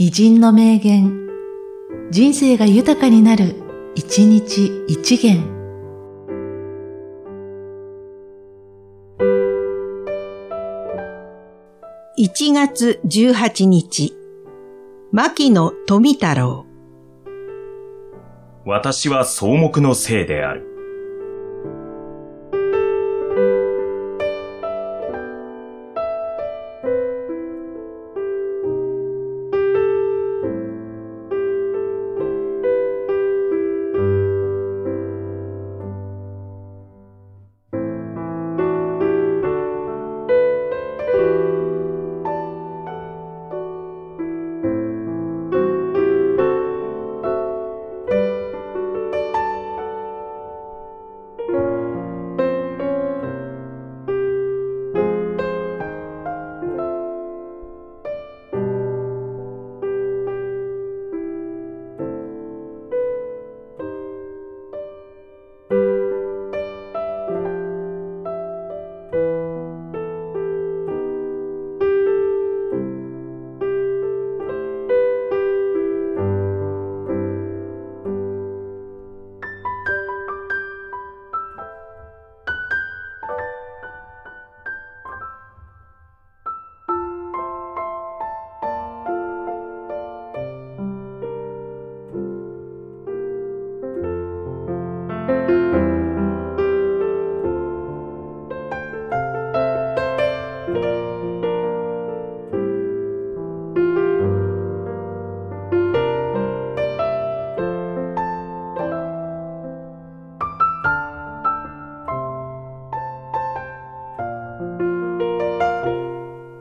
偉人の名言、人生が豊かになる、一日一元。1月18日、牧野富太郎。私は草木のせいである。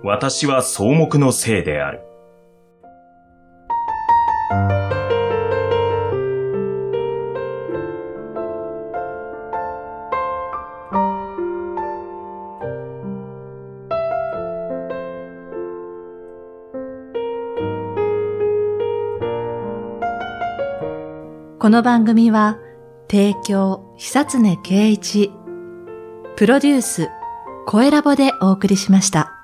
私は草木のせいである。この番組は、提供、久常圭一、プロデュース、声ラボでお送りしました。